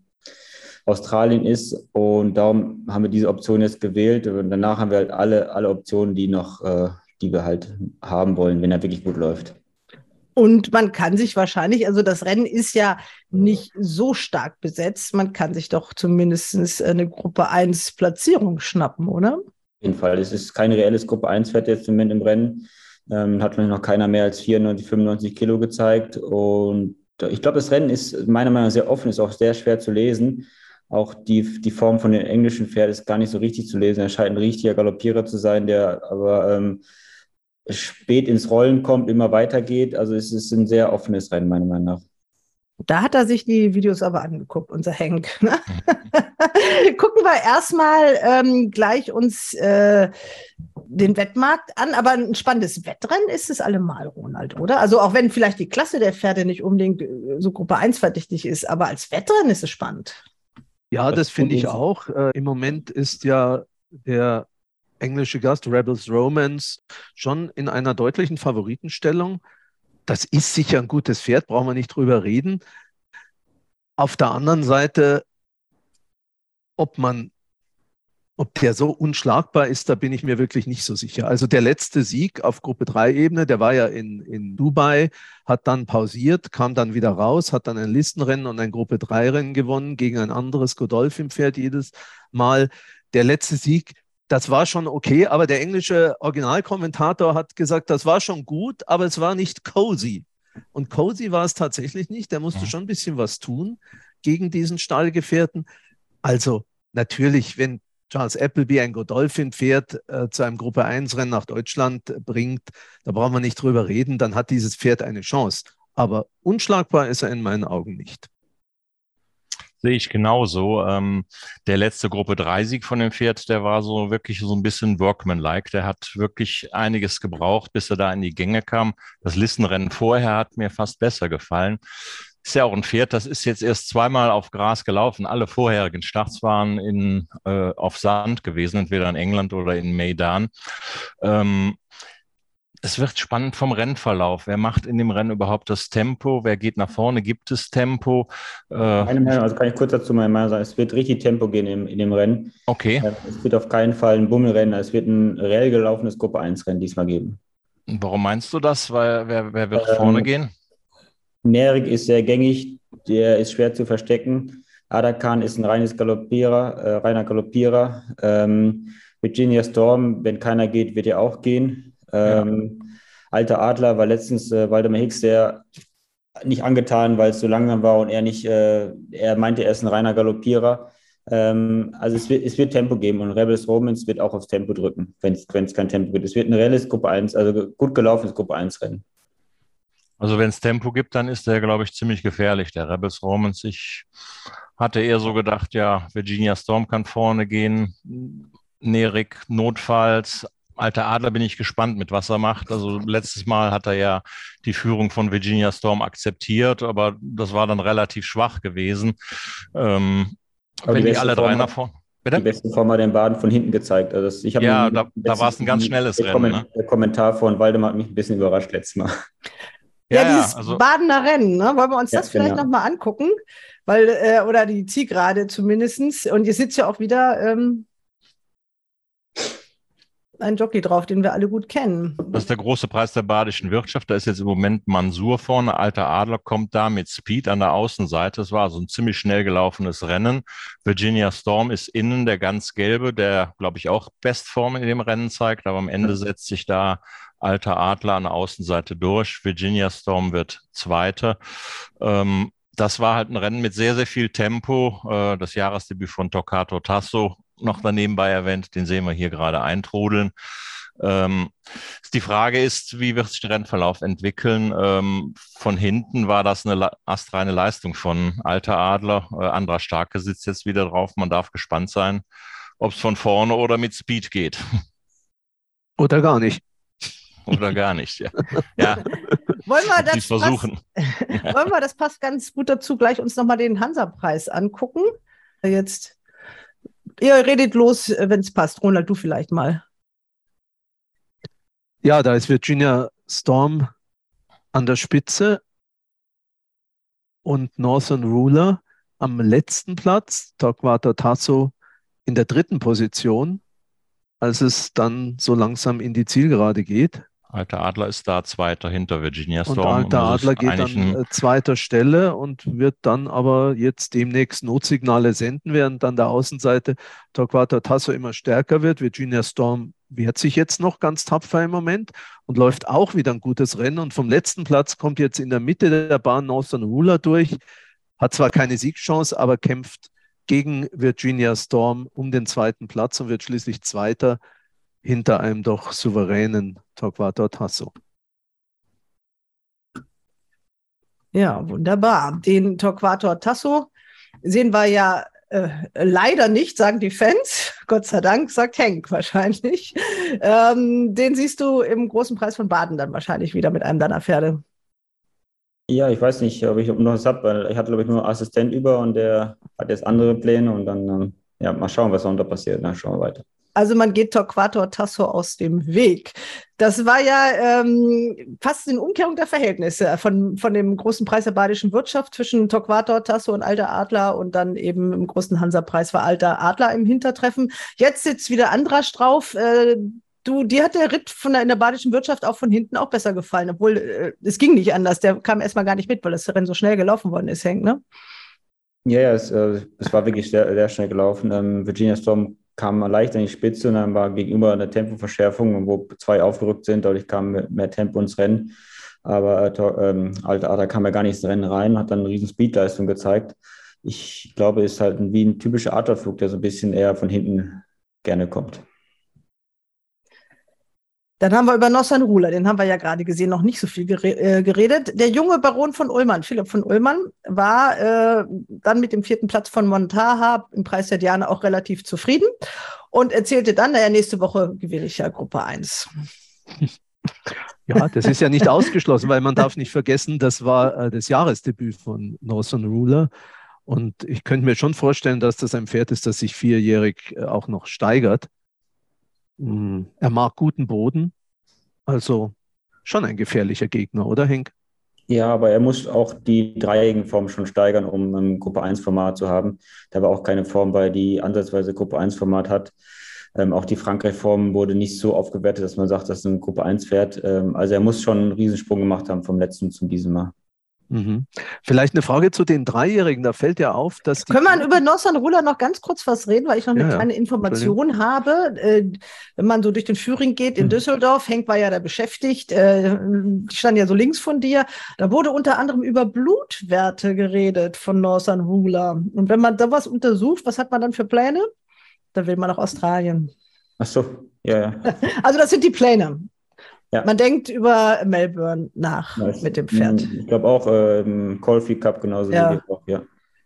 Australien ist. Und darum haben wir diese Option jetzt gewählt. Und danach haben wir halt alle, alle Optionen, die noch, äh, die wir halt haben wollen, wenn er wirklich gut läuft. Und man kann sich wahrscheinlich, also das Rennen ist ja nicht so stark besetzt, man kann sich doch zumindest eine Gruppe 1 Platzierung schnappen, oder? Auf jeden Fall. Es ist kein reelles Gruppe 1 Fett jetzt im Moment im Rennen. Ähm, hat noch keiner mehr als 94, 95 Kilo gezeigt. Und ich glaube, das Rennen ist meiner Meinung nach sehr offen, ist auch sehr schwer zu lesen. Auch die, die Form von den englischen Pferden ist gar nicht so richtig zu lesen. Er scheint ein richtiger Galoppierer zu sein, der aber ähm, spät ins Rollen kommt, immer weitergeht. Also es ist ein sehr offenes Rennen, meiner Meinung nach. Da hat er sich die Videos aber angeguckt, unser Henk. Gucken wir erstmal ähm, gleich uns äh, den Wettmarkt an, aber ein spannendes Wettrennen ist es allemal, Ronald, oder? Also auch wenn vielleicht die Klasse der Pferde nicht unbedingt äh, so Gruppe 1 verdächtig ist, aber als Wettrennen ist es spannend. Ja, das finde ich auch. Äh, Im Moment ist ja der englische Gast Rebels Romance schon in einer deutlichen Favoritenstellung. Das ist sicher ein gutes Pferd, brauchen wir nicht drüber reden. Auf der anderen Seite, ob man, ob der so unschlagbar ist, da bin ich mir wirklich nicht so sicher. Also der letzte Sieg auf Gruppe 3 Ebene, der war ja in, in Dubai, hat dann pausiert, kam dann wieder raus, hat dann ein Listenrennen und ein Gruppe 3 Rennen gewonnen gegen ein anderes Godolphin-Pferd jedes Mal. Der letzte Sieg das war schon okay, aber der englische Originalkommentator hat gesagt, das war schon gut, aber es war nicht cozy. Und cozy war es tatsächlich nicht. Der musste ja. schon ein bisschen was tun gegen diesen Stallgefährten. Also natürlich, wenn Charles Appleby ein Godolphin-Pferd äh, zu einem Gruppe 1-Rennen nach Deutschland bringt, da brauchen wir nicht drüber reden, dann hat dieses Pferd eine Chance. Aber unschlagbar ist er in meinen Augen nicht. Sehe ich genauso. Ähm, der letzte Gruppe 3 Sieg von dem Pferd, der war so wirklich so ein bisschen Workman-like. Der hat wirklich einiges gebraucht, bis er da in die Gänge kam. Das Listenrennen vorher hat mir fast besser gefallen. Ist ja auch ein Pferd, das ist jetzt erst zweimal auf Gras gelaufen. Alle vorherigen Starts waren in, äh, auf Sand gewesen, entweder in England oder in Maidan. Ähm, es wird spannend vom Rennverlauf. Wer macht in dem Rennen überhaupt das Tempo? Wer geht nach vorne? Gibt es Tempo? Äh, Meine Meinung, also kann ich kurz dazu meine Meinung sagen, es wird richtig Tempo gehen in, in dem Rennen. Okay. Äh, es wird auf keinen Fall ein Bummelrennen, es wird ein reell gelaufenes Gruppe 1 Rennen diesmal geben. Warum meinst du das? Weil, wer, wer wird ähm, vorne gehen? Nerik ist sehr gängig, der ist schwer zu verstecken. Adakan ist ein reines Galoppierer, äh, reiner Galoppierer. Ähm, Virginia Storm, wenn keiner geht, wird er auch gehen. Ähm, ja. Alter Adler war letztens äh, Waldemar Hicks, der nicht angetan, weil es so langsam war und er nicht, äh, er meinte, er ist ein reiner Galoppierer. Ähm, also es wird, es wird Tempo geben und Rebels Romans wird auch aufs Tempo drücken, wenn es kein Tempo gibt. Es wird ein reelles Gruppe 1, also gut gelaufenes Gruppe 1 Rennen. Also wenn es Tempo gibt, dann ist der, glaube ich, ziemlich gefährlich, der Rebels Romans. Ich hatte eher so gedacht, ja, Virginia Storm kann vorne gehen, Nerik notfalls, Alter Adler bin ich gespannt, mit was er macht. Also letztes Mal hat er ja die Führung von Virginia Storm akzeptiert, aber das war dann relativ schwach gewesen. Ähm, wenn die, die alle drei nach vorne. Bitte? Die besten Form hat den Baden von hinten gezeigt. Also das, ich ja, da, da war es ein ganz schnelles Rennen. Ne? Der Kommentar von Waldemar hat mich ein bisschen überrascht letztes Mal. Ja, ja dieses also, Badener Rennen, ne? wollen wir uns ja, das vielleicht genau. nochmal angucken? Weil, äh, oder die Zielgerade zumindest. Und ihr sitzt ja auch wieder ähm, ein Jockey drauf, den wir alle gut kennen. Das ist der große Preis der badischen Wirtschaft. Da ist jetzt im Moment Mansur vorne. Alter Adler kommt da mit Speed an der Außenseite. Es war also ein ziemlich schnell gelaufenes Rennen. Virginia Storm ist innen der ganz gelbe, der, glaube ich, auch Bestform in dem Rennen zeigt. Aber am Ende setzt sich da Alter Adler an der Außenseite durch. Virginia Storm wird Zweite. Ähm, das war halt ein Rennen mit sehr, sehr viel Tempo. Äh, das Jahresdebüt von Toccato Tasso noch daneben bei erwähnt, den sehen wir hier gerade eintrudeln. Ähm, die Frage ist, wie wird sich der Rennverlauf entwickeln? Ähm, von hinten war das eine astreine Leistung von Alter Adler. Äh, Andra Starke sitzt jetzt wieder drauf. Man darf gespannt sein, ob es von vorne oder mit Speed geht. Oder gar nicht. Oder gar nicht, ja. ja. Wollen wir das versuchen? Passt, wollen wir, das passt ganz gut dazu, gleich uns nochmal den Hansa-Preis angucken. Jetzt ihr redet los, wenn es passt. Ronald, du vielleicht mal. Ja, da ist Virginia Storm an der Spitze und Northern Ruler am letzten Platz. Torquato Tasso in der dritten Position, als es dann so langsam in die Zielgerade geht. Alter Adler ist da Zweiter hinter Virginia Storm. Und Alter Adler geht an äh, zweiter Stelle und wird dann aber jetzt demnächst Notsignale senden, während dann der Außenseite Torquato Tasso immer stärker wird. Virginia Storm wehrt sich jetzt noch ganz tapfer im Moment und läuft auch wieder ein gutes Rennen. Und vom letzten Platz kommt jetzt in der Mitte der Bahn Northern Ruler durch. Hat zwar keine Siegchance, aber kämpft gegen Virginia Storm um den zweiten Platz und wird schließlich Zweiter hinter einem doch souveränen Torquato Tasso. Ja, wunderbar. Den Torquator Tasso sehen wir ja äh, leider nicht, sagen die Fans. Gott sei Dank, sagt Henk wahrscheinlich. Ähm, den siehst du im großen Preis von Baden dann wahrscheinlich wieder mit einem deiner Pferde. Ja, ich weiß nicht, ob ich noch was habe, weil ich hatte, glaube ich, nur einen Assistent über und der hat jetzt andere Pläne und dann, ähm, ja, mal schauen, was da passiert. Dann schauen wir weiter. Also man geht Torquator Tasso aus dem Weg. Das war ja ähm, fast eine Umkehrung der Verhältnisse von, von dem großen Preis der badischen Wirtschaft zwischen Torquator Tasso und Alter Adler und dann eben im großen Hansa-Preis war Alter Adler im Hintertreffen. Jetzt sitzt wieder Andrasch drauf. Äh, Du, dir hat der Ritt von der, in der badischen Wirtschaft auch von hinten auch besser gefallen, obwohl äh, es ging nicht anders. Der kam erstmal gar nicht mit, weil das Rennen so schnell gelaufen worden ist, Henk, ne? Ja, ja, es, äh, es war wirklich sehr, sehr schnell gelaufen. Ähm, Virginia Storm kam leicht an die Spitze und dann war gegenüber eine Tempoverschärfung, wo zwei aufgerückt sind. Dadurch kam mehr Tempo ins Rennen. Aber äh, ähm, Alter Adler kam ja gar nicht ins Rennen rein, hat dann eine riesen Speedleistung gezeigt. Ich glaube, es ist halt wie ein typischer Adlerflug, der so ein bisschen eher von hinten gerne kommt. Dann haben wir über Nossan Ruler, den haben wir ja gerade gesehen, noch nicht so viel äh, geredet. Der junge Baron von Ullmann, Philipp von Ullmann, war äh, dann mit dem vierten Platz von Montaha im Preis der Diana auch relativ zufrieden und erzählte dann, naja, nächste Woche gewinne ich ja Gruppe 1. Ja, das ist ja nicht ausgeschlossen, weil man darf nicht vergessen, das war äh, das Jahresdebüt von Northern Ruler. Und ich könnte mir schon vorstellen, dass das ein Pferd ist, das sich vierjährig äh, auch noch steigert. Mm, er mag guten Boden. Also schon ein gefährlicher Gegner, oder Henk? Ja, aber er muss auch die dreijährigen Formen schon steigern, um ein Gruppe 1-Format zu haben. Da war auch keine Form bei, die ansatzweise Gruppe 1-Format hat. Ähm, auch die Frankreich-Form wurde nicht so aufgewertet, dass man sagt, das ist ein Gruppe 1-Pferd. Ähm, also er muss schon einen Riesensprung gemacht haben vom letzten zum diesem Mal. Mhm. Vielleicht eine Frage zu den Dreijährigen. Da fällt ja auf, dass. Können wir über Northern Ruler noch ganz kurz was reden, weil ich noch eine ja, kleine Information habe. Äh, wenn man so durch den Führing geht in mhm. Düsseldorf, Henk war ja da beschäftigt, äh, die standen ja so links von dir. Da wurde unter anderem über Blutwerte geredet von Northern Ruler. Und wenn man da was untersucht, was hat man dann für Pläne? Da will man nach Australien. Ach so, ja, ja. Also das sind die Pläne. Ja. Man denkt über Melbourne nach nice. mit dem Pferd. Ich glaube auch äh, im Caulfield Cup genauso ja. wie auch, ja.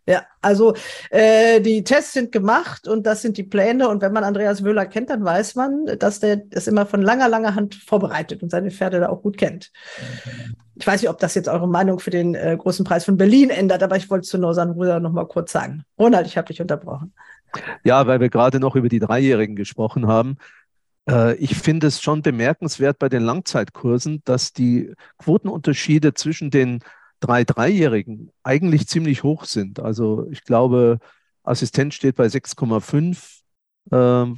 Ja, also äh, die Tests sind gemacht und das sind die Pläne. Und wenn man Andreas Wöhler kennt, dann weiß man, dass der das immer von langer, langer Hand vorbereitet und seine Pferde da auch gut kennt. Ich weiß nicht, ob das jetzt eure Meinung für den äh, großen Preis von Berlin ändert, aber ich wollte zu Norsan Bruder noch mal kurz sagen. Ronald, ich habe dich unterbrochen. Ja, weil wir gerade noch über die Dreijährigen gesprochen haben. Äh, ich finde es schon bemerkenswert bei den Langzeitkursen, dass die Quotenunterschiede zwischen den drei Dreijährigen eigentlich ziemlich hoch sind. Also ich glaube, Assistent steht bei 6,5, äh,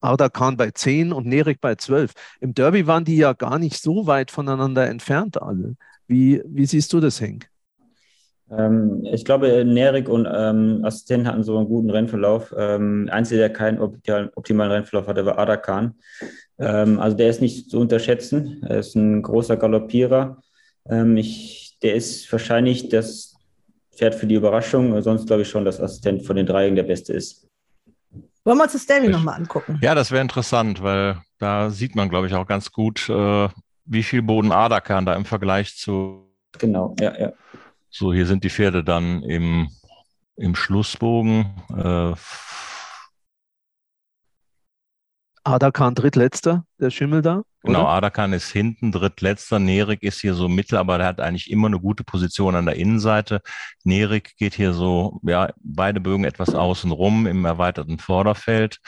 Arda Khan bei 10 und Nerik bei 12. Im Derby waren die ja gar nicht so weit voneinander entfernt alle. Wie, wie siehst du das, Henk? Ähm, ich glaube, Nerik und ähm, Assistent hatten so einen guten Rennverlauf. Ähm, Einziger, der keinen optimalen, optimalen Rennverlauf hatte, war Adakan. Ähm, also der ist nicht zu unterschätzen. Er ist ein großer Galoppierer. Ähm, ich, der ist wahrscheinlich das Pferd für die Überraschung. Sonst glaube ich schon, dass Assistent von den dreien der Beste ist. Wollen wir uns das Derby nochmal angucken? Ja, das wäre interessant, weil da sieht man, glaube ich, auch ganz gut, äh, wie viel Boden Adakan da im Vergleich zu. Genau, ja, ja. So, hier sind die Pferde dann im, im Schlussbogen. Äh, Adakan drittletzter, der Schimmel da? Genau, Adakan ist hinten drittletzter. Nerik ist hier so mittel, aber der hat eigentlich immer eine gute Position an der Innenseite. Nerik geht hier so, ja, beide Bögen etwas außen rum im erweiterten Vorderfeld.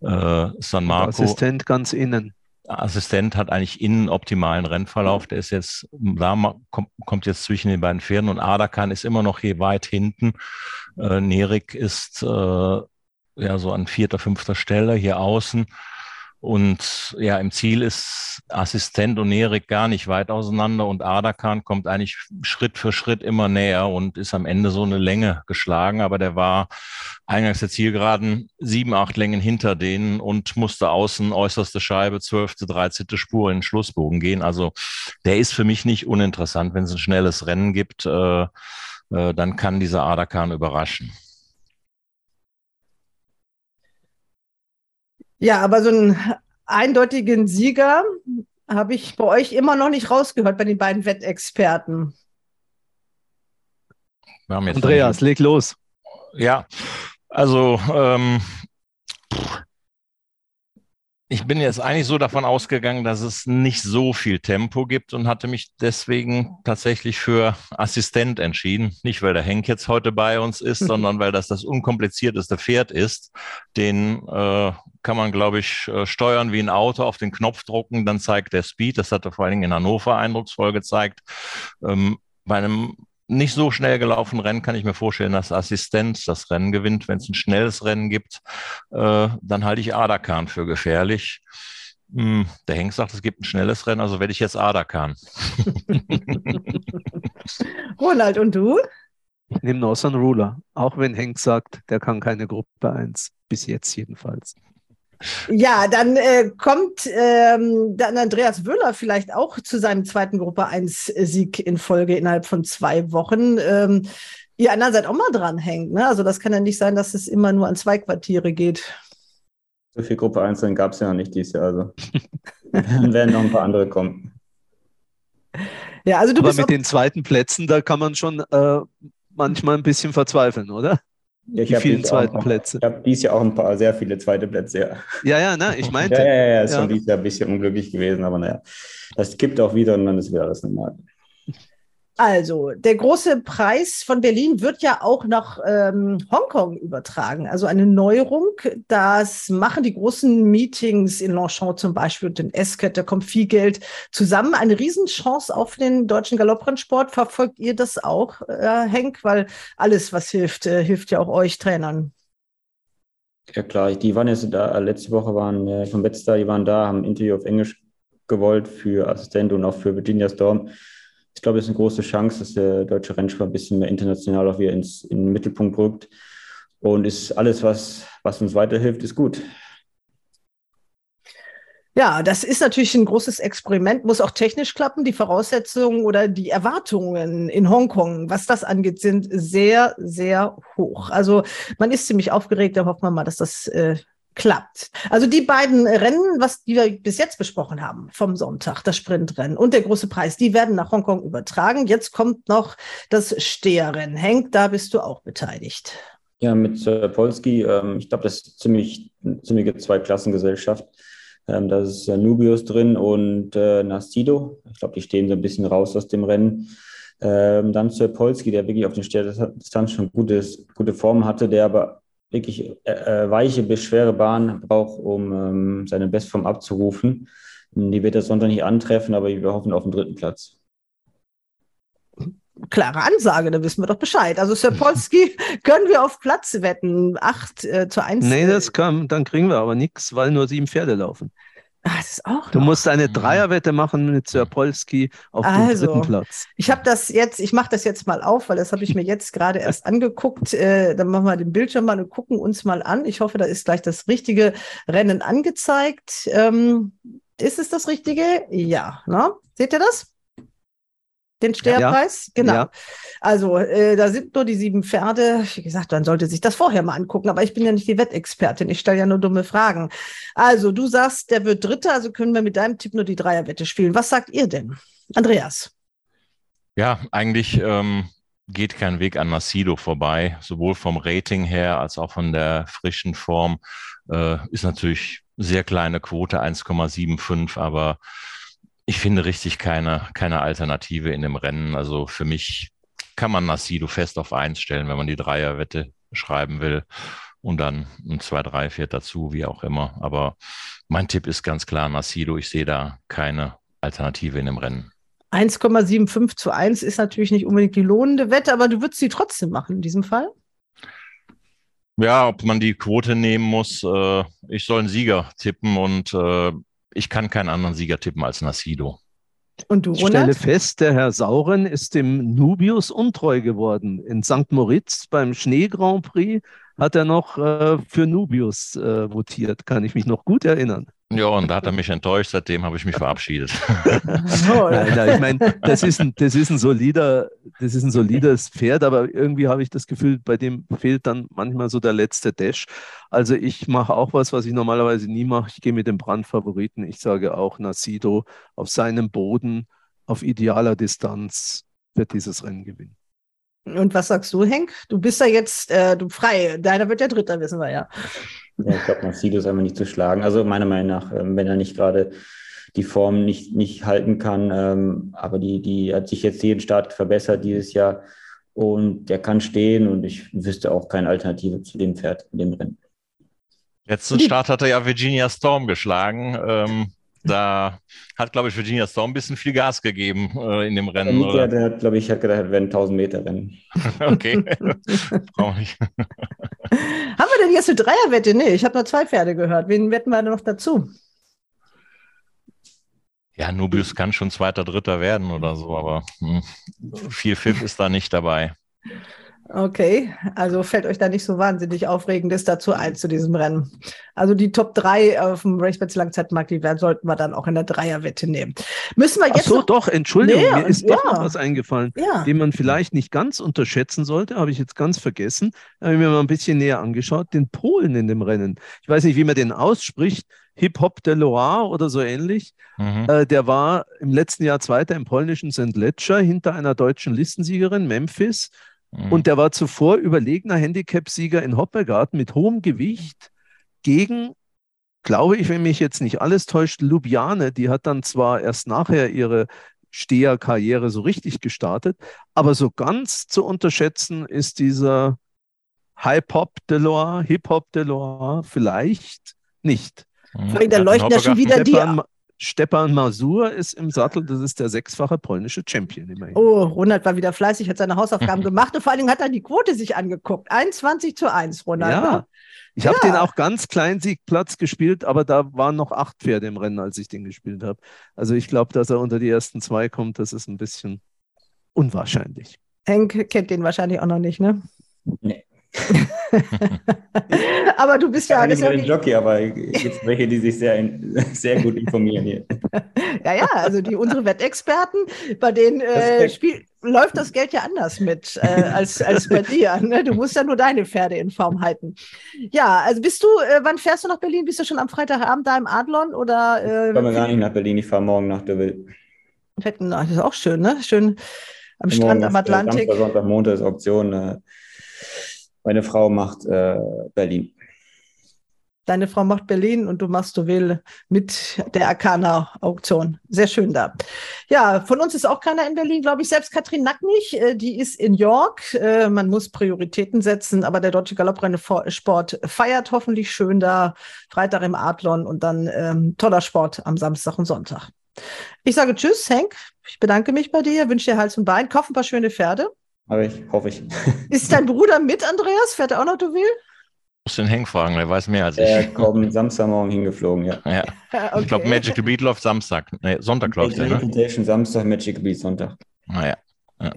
Äh, San Marco. Assistent ganz innen. Assistent hat eigentlich innen optimalen Rennverlauf. Der ist jetzt, da kommt jetzt zwischen den beiden Pferden und Adakan ist immer noch hier weit hinten. Äh, Nerik ist äh, ja so an vierter, fünfter Stelle hier außen. Und ja, im Ziel ist Assistent und Nerik gar nicht weit auseinander und Adakan kommt eigentlich Schritt für Schritt immer näher und ist am Ende so eine Länge geschlagen. Aber der war eingangs der Zielgeraden sieben, acht Längen hinter denen und musste außen äußerste Scheibe, zwölfte, dreizehnte Spur in den Schlussbogen gehen. Also der ist für mich nicht uninteressant. Wenn es ein schnelles Rennen gibt, äh, äh, dann kann dieser Adakan überraschen. Ja, aber so einen eindeutigen Sieger habe ich bei euch immer noch nicht rausgehört, bei den beiden Wettexperten. Andreas, leg los. Ja, also ähm, ich bin jetzt eigentlich so davon ausgegangen, dass es nicht so viel Tempo gibt und hatte mich deswegen tatsächlich für Assistent entschieden. Nicht, weil der Henk jetzt heute bei uns ist, sondern weil das das unkomplizierteste Pferd ist. Den äh, kann man, glaube ich, äh, steuern wie ein Auto, auf den Knopf drucken, dann zeigt der Speed. Das hat er vor allen Dingen in Hannover eindrucksvoll gezeigt. Ähm, bei einem nicht so schnell gelaufenen Rennen kann ich mir vorstellen, dass Assistent das Rennen gewinnt. Wenn es ein schnelles Rennen gibt, äh, dann halte ich Adakan für gefährlich. Hm, der Henk sagt, es gibt ein schnelles Rennen, also werde ich jetzt Adakan. Ronald, und du? Ich nehme Northern Ruler, auch wenn Henk sagt, der kann keine Gruppe 1, bis jetzt jedenfalls. Ja, dann äh, kommt ähm, dann Andreas Wöhler vielleicht auch zu seinem zweiten Gruppe 1 Sieg in Folge innerhalb von zwei Wochen. Ähm, ihr anderen seid auch mal dran hängt, ne? Also das kann ja nicht sein, dass es immer nur an zwei Quartiere geht. So viel Gruppe 1 gab es ja noch nicht dieses Jahr, also dann werden noch ein paar andere kommen. Ja, also du Aber bist mit den zweiten Plätzen, da kann man schon äh, manchmal ein bisschen verzweifeln, oder? Ja, ich Die habe vielen zweiten auch- Plätze. Ich habe dieses Jahr auch ein paar, sehr viele zweite Plätze, ja. Ja, ja, ne, ich meinte. Ja, ja, ja, ist Ja. schon dieses Jahr ein bisschen unglücklich gewesen, aber naja, das kippt auch wieder und dann ist wieder alles normal. Also, der große Preis von Berlin wird ja auch nach ähm, Hongkong übertragen. Also eine Neuerung. Das machen die großen Meetings in Longchamp zum Beispiel und in Esket. Da kommt viel Geld zusammen. Eine Riesenchance auf den deutschen Galopprennsport. Verfolgt ihr das auch, äh, Henk? Weil alles, was hilft, äh, hilft ja auch euch Trainern. Ja klar, die waren jetzt da, letzte Woche waren äh, von Betstar, die waren da, haben ein Interview auf Englisch gewollt für Assistent und auch für Virginia Storm. Ich glaube, es ist eine große Chance, dass der deutsche Rennsport ein bisschen mehr international auch wieder ins, in den Mittelpunkt rückt. Und ist alles, was, was uns weiterhilft, ist gut. Ja, das ist natürlich ein großes Experiment, muss auch technisch klappen. Die Voraussetzungen oder die Erwartungen in Hongkong, was das angeht, sind sehr, sehr hoch. Also man ist ziemlich aufgeregt, da hoffen wir mal, dass das äh, klappt. Also die beiden Rennen, was die wir bis jetzt besprochen haben, vom Sonntag, das Sprintrennen und der große Preis, die werden nach Hongkong übertragen. Jetzt kommt noch das Steherrennen. Henk, da bist du auch beteiligt. Ja, mit äh, Polski, ähm, ich glaube, das ist ziemlich, ziemliche Zweiklassengesellschaft. Ähm, da ist äh, Nubius drin und äh, Nastido. Ich glaube, die stehen so ein bisschen raus aus dem Rennen. Ähm, dann Sir Polski, der wirklich auf den Distanz schon gutes, gute Form hatte, der aber wirklich äh, äh, weiche bis schwere Bahn braucht, um ähm, seine Bestform abzurufen. Die wird er Sonntag nicht antreffen, aber wir hoffen auf den dritten Platz. klare Ansage, da wissen wir doch Bescheid. Also Sir Polski können wir auf Platz wetten. 8 äh, zu 1. Nee, das kann, dann kriegen wir aber nichts, weil nur sieben Pferde laufen. Ah, das ist auch Du noch. musst eine Dreierwette machen mit Sir Polski auf Also, dem dritten Platz. Ich habe das jetzt, ich mache das jetzt mal auf, weil das habe ich mir jetzt gerade erst angeguckt. Äh, dann machen wir den Bildschirm mal und gucken uns mal an. Ich hoffe, da ist gleich das richtige Rennen angezeigt. Ähm, ist es das Richtige? Ja. Ne? Seht ihr das? Den Steherpreis? Genau. Ja. Also, äh, da sind nur die sieben Pferde. Wie gesagt, man sollte sich das vorher mal angucken, aber ich bin ja nicht die Wettexpertin. Ich stelle ja nur dumme Fragen. Also, du sagst, der wird Dritter, also können wir mit deinem Tipp nur die Dreierwette spielen. Was sagt ihr denn? Andreas? Ja, eigentlich ähm, geht kein Weg an Nacido vorbei, sowohl vom Rating her als auch von der frischen Form. Äh, ist natürlich sehr kleine Quote, 1,75, aber ich finde richtig keine, keine Alternative in dem Rennen. Also für mich kann man Nacido fest auf eins stellen, wenn man die Dreierwette schreiben will. Und dann ein 2, 3, 4 dazu, wie auch immer. Aber mein Tipp ist ganz klar Nacido. Ich sehe da keine Alternative in dem Rennen. 1,75 zu 1 ist natürlich nicht unbedingt die lohnende Wette, aber du würdest sie trotzdem machen in diesem Fall. Ja, ob man die Quote nehmen muss, äh, ich soll einen Sieger tippen und äh, ich kann keinen anderen Sieger tippen als Nacido. Und du, Ich stelle fest, der Herr Sauren ist dem Nubius untreu geworden. In St. Moritz beim Schnee Grand Prix hat er noch äh, für Nubius äh, votiert, kann ich mich noch gut erinnern. Ja, und da hat er mich enttäuscht, seitdem habe ich mich verabschiedet. Nein, nein, ich meine, das ist ein, das ist ein solider, das ist ein solides Pferd, aber irgendwie habe ich das Gefühl, bei dem fehlt dann manchmal so der letzte Dash. Also ich mache auch was, was ich normalerweise nie mache. Ich gehe mit dem Brandfavoriten. Ich sage auch, Nacido auf seinem Boden, auf idealer Distanz wird dieses Rennen gewinnen. Und was sagst du, Henk? Du bist ja jetzt äh, du frei. Deiner wird ja Dritter, wissen wir ja. Ja, ich glaube, Marcelo ist einfach nicht zu schlagen. Also meiner Meinung nach, ähm, wenn er nicht gerade die Form nicht, nicht halten kann, ähm, aber die, die hat sich jetzt jeden Start verbessert dieses Jahr und der kann stehen und ich wüsste auch keine Alternative zu dem Pferd in dem Rennen. Letzten Start hat er ja Virginia Storm geschlagen. Ähm, da hat, glaube ich, Virginia Storm ein bisschen viel Gas gegeben äh, in dem Rennen. Der, oder? der hat, glaube ich, hat gedacht, er werden 1000 Meter Rennen. okay. Brauche ich. Wir denn jetzt eine Dreierwette? Nee, ich habe nur zwei Pferde gehört. Wen wetten wir denn noch dazu? Ja, Nubius kann schon Zweiter, Dritter werden oder so, aber hm, viel Pfiff ist da nicht dabei. Okay, also fällt euch da nicht so wahnsinnig Aufregendes dazu ein zu diesem Rennen. Also die Top 3 auf dem RaceBets Langzeitmarkt, die werden, sollten wir dann auch in der Dreierwette nehmen. Müssen wir jetzt. Ach so, noch... doch, Entschuldigung, Nee, mir ist ja. doch noch was eingefallen, Ja. den man vielleicht nicht ganz unterschätzen sollte, habe ich jetzt ganz vergessen. Habe ich mir mal ein bisschen näher angeschaut, den Polen in dem Rennen. Ich weiß nicht, wie man den ausspricht. Hip-Hop de Loire oder so ähnlich. Mhm. Äh, der war im letzten Jahr Zweiter im polnischen St. Ledger hinter einer deutschen Listensiegerin, Memphis. Mhm. Und der war zuvor überlegener Handicap-Sieger in Hoppegarten mit hohem Gewicht gegen, glaube ich, wenn mich jetzt nicht alles täuscht, Ljubljane. Die hat dann zwar erst nachher ihre Steherkarriere so richtig gestartet, aber so ganz zu unterschätzen ist dieser Hip-Hop de Loire, Hip-Hop de Loire vielleicht nicht. Mhm. Vor allem, da leuchten ja schon wieder die. Stepan, Masur ist im Sattel, das ist der sechsfache polnische Champion immerhin. Oh, Ronald war wieder fleißig, hat seine Hausaufgaben gemacht und vor allen Dingen hat er die Quote sich angeguckt. 21 zu 1, Ronald. Ja, ne? ich habe Ja. den auch ganz Kleinsiegplatz gespielt, aber da waren noch acht Pferde im Rennen, als ich den gespielt habe. Also ich glaube, dass er unter die ersten zwei kommt, das ist ein bisschen unwahrscheinlich. Henk kennt den wahrscheinlich auch noch nicht, ne? Nee. Aber du bist ja, Ja, nicht ja den Jockey, aber es gibt welche, die sich sehr, sehr gut informieren hier. Ja, ja, also die unsere Wettexperten, bei denen äh, Respekt. Spiel, läuft das Geld ja anders mit äh, als, als bei dir. Ne? Du musst ja nur deine Pferde in Form halten. Ja, also bist du, äh, wann fährst du nach Berlin? Bist du schon am Freitagabend da im Adlon oder? Äh, Ich komme gar nicht nach Berlin, ich fahre morgen nach. Fetten- Das ist auch schön, ne? Schön am Strand am äh, Atlantik. Samstag, Sonntag, Montag ist Auktion. Meine Frau macht äh, Berlin. Deine Frau macht Berlin und du machst Deauville mit der Arcana-Auktion. Sehr schön da. Ja, von uns ist auch keiner in Berlin, glaube ich. Selbst Katrin Nack nicht. Äh, Die ist in York. Äh, Man muss Prioritäten setzen, aber der Deutsche Galopprennsport feiert hoffentlich schön da. Freitag im Adlon und dann ähm, toller Sport am Samstag und Sonntag. Ich sage Tschüss, Henk. Ich bedanke mich bei dir, wünsche dir Hals und Bein. Kauf ein paar schöne Pferde. Aber ich hoffe ich. Ist dein Bruder mit, Andreas? Fährt er auch nach Deauville? muss den Henk fragen, der weiß mehr als ich. Er kommt Samstagmorgen hingeflogen, ja. Ja. Okay. Ich glaube, Magical Beat läuft Samstag. Nee, Sonntag läuft der, ne? Reputation Samstag, Magic Beat Sonntag. Naja.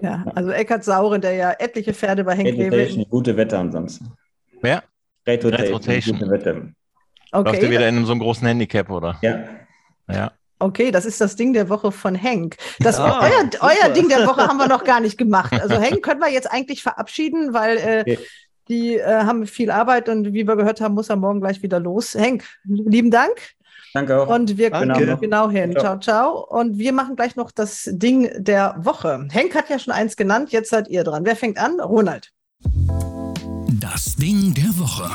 Ja, also Eckhard Sauren, der ja etliche Pferde bei Henk Reputation, Rewe. gute Wette am Samstag. Wer? Red Red Rotation, Rotation. gute Wette. Läuft der Okay, wieder in so einem großen Handicap, oder? Ja. Ja. Okay, das ist das Ding der Woche von Henk. Das Ah, euer, euer Ding der Woche haben wir noch gar nicht gemacht. Also Henk können wir jetzt eigentlich verabschieden, weil äh, Okay. die äh, haben viel Arbeit und wie wir gehört haben, muss er morgen gleich wieder los. Henk, lieben Dank. Danke auch. Und wir Danke. gucken genau hin. Ciao, Ciao. ciao. Und wir machen gleich noch das Ding der Woche. Henk hat ja schon eins genannt, jetzt seid ihr dran. Wer fängt an? Ronald. Das Ding der Woche.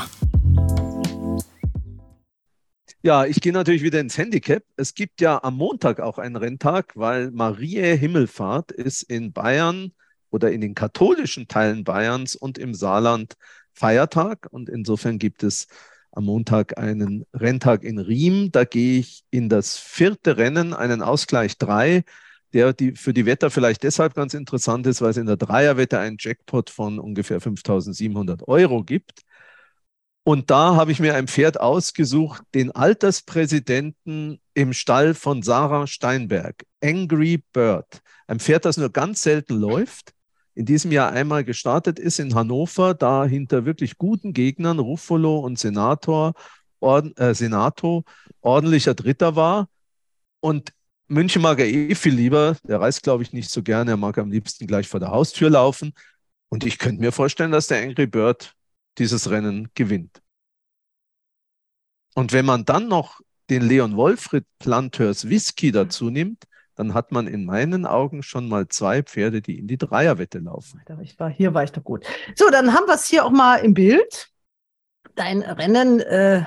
Ja, ich gehe natürlich wieder ins Handicap. Es gibt ja am Montag auch einen Renntag, weil Marie Himmelfahrt ist in Bayern oder in den katholischen Teilen Bayerns und im Saarland Feiertag. Und insofern gibt es am Montag einen Renntag in Riem. Da gehe ich in das vierte Rennen, einen Ausgleich 3, der die, für die Wetter vielleicht deshalb ganz interessant ist, weil es in der Dreierwette einen Jackpot von ungefähr 5.700 Euro gibt. Und da habe ich mir ein Pferd ausgesucht, den Alterspräsidenten im Stall von Sarah Steinberg, Angry Bird. Ein Pferd, das nur ganz selten läuft, in diesem Jahr einmal gestartet ist in Hannover, da hinter wirklich guten Gegnern, Ruffolo und Senator, Orden, äh, Senato, ordentlicher Dritter war. Und München mag er eh viel lieber. Der reist, glaube ich, nicht so gerne. Er mag am liebsten gleich vor der Haustür laufen. Und ich könnte mir vorstellen, dass der Angry Bird dieses Rennen gewinnt. Und wenn man dann noch den Leon Wolfried Planteurs Whisky dazu nimmt, dann hat man in meinen Augen schon mal zwei Pferde, die in die Dreierwette laufen. Ich war, hier war ich doch gut. So, dann haben wir es hier auch mal im Bild. Dein Rennen, äh,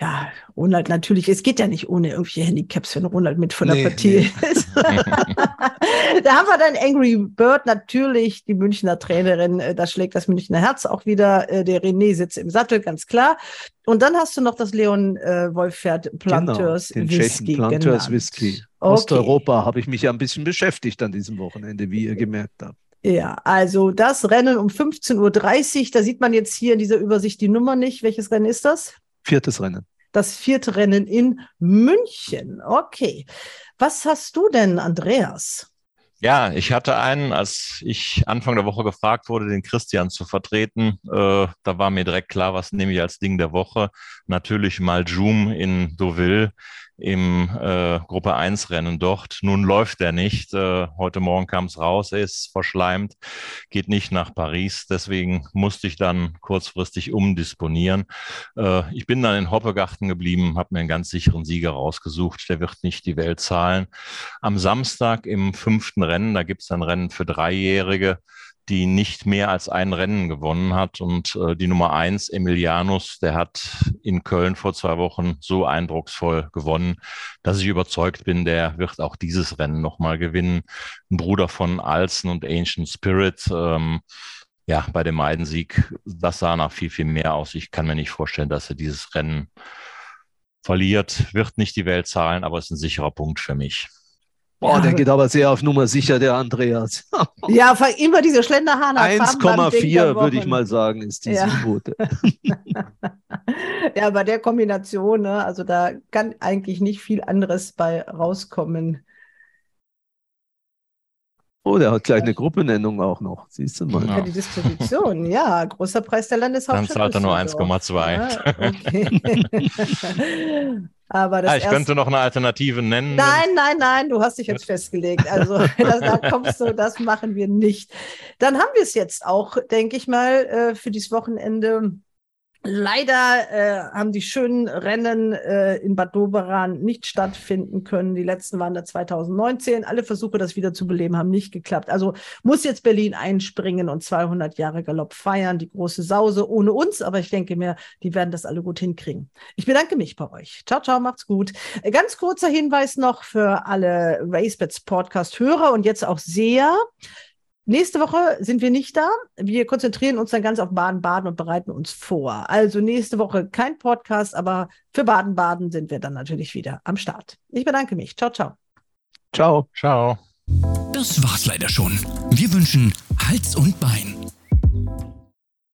ja, Ronald natürlich, es geht ja nicht ohne irgendwelche Handicaps, wenn Ronald mit von der nee, Partie nee. ist. da haben wir dann Angry Bird, natürlich die Münchner Trainerin, äh, da schlägt das Münchner Herz auch wieder. Äh, der René sitzt im Sattel, ganz klar. Und dann hast du noch das Leon äh, Wolfpferd Planteurs genau, den Whisky. Planteurs Whisky. Okay. Osteuropa habe ich mich ja ein bisschen beschäftigt an diesem Wochenende, wie ihr gemerkt habt. Ja, also das Rennen um 15.30 Uhr, da sieht man jetzt hier in dieser Übersicht die Nummer nicht. Welches Rennen ist das? Viertes Rennen. Das vierte Rennen in München. Okay. Was hast du denn, Andreas? Ja, ich hatte einen, als ich Anfang der Woche gefragt wurde, den Christian zu vertreten. Äh, da war mir direkt klar, was nehme ich als Ding der Woche. Natürlich mal Joom in Deauville im äh, Gruppe 1 Rennen dort. Nun läuft er nicht. Äh, heute Morgen kam es raus, er ist verschleimt, geht nicht nach Paris. Deswegen musste ich dann kurzfristig umdisponieren. Äh, ich bin dann in Hoppegarten geblieben, habe mir einen ganz sicheren Sieger rausgesucht. Der wird nicht die Welt zahlen. Am Samstag im fünften Rennen, da gibt es ein Rennen für Dreijährige die nicht mehr als ein Rennen gewonnen hat. Und äh, die Nummer eins, Emilianus, der hat in Köln vor zwei Wochen so eindrucksvoll gewonnen, dass ich überzeugt bin, der wird auch dieses Rennen nochmal gewinnen. Ein Bruder von Alsen und Ancient Spirit. Ähm, ja, bei dem Eidensieg, das sah nach viel, viel mehr aus. Ich kann mir nicht vorstellen, dass er dieses Rennen verliert, wird nicht die Welt zahlen, aber ist ein sicherer Punkt für mich. Boah, ja. der geht aber sehr auf Nummer sicher, der Andreas. ja, immer diese Schlenderhahn. 1,4 würde ich mal sagen, ist diese ja. Quote. ja, bei der Kombination, ne, also da kann eigentlich nicht viel anderes bei rauskommen. Oh, der hat gleich eine Gruppenennung auch noch. Siehst du mal. Ja, die Distribution, ja. Großer Preis der Landeshauptstadt. Dann zahlt er nur 1,2. Ja, okay. Aber das ah, ich könnte noch eine Alternative nennen. Nein, nein, nein, du hast dich jetzt festgelegt. Also das, da kommst du, das machen wir nicht. Dann haben wir es jetzt auch, denke ich mal, äh, für dieses Wochenende Leider äh, haben die schönen Rennen äh, in Bad Doberan nicht stattfinden können. Die letzten waren da 2019. Alle Versuche, das wieder zu beleben, haben nicht geklappt. Also muss jetzt Berlin einspringen und 200 Jahre Galopp feiern. Die große Sause ohne uns, aber ich denke mir, die werden das alle gut hinkriegen. Ich bedanke mich bei euch. Ciao, ciao, macht's gut. Äh, ganz kurzer Hinweis noch für alle RaceBets Podcast-Hörer und jetzt auch Seher. Nächste Woche sind wir nicht da. Wir konzentrieren uns dann ganz auf Baden-Baden und bereiten uns vor. Also nächste Woche kein Podcast, aber für Baden-Baden sind wir dann natürlich wieder am Start. Ich bedanke mich. Ciao, ciao. Ciao. Ciao. Das war's leider schon. Wir wünschen Hals und Bein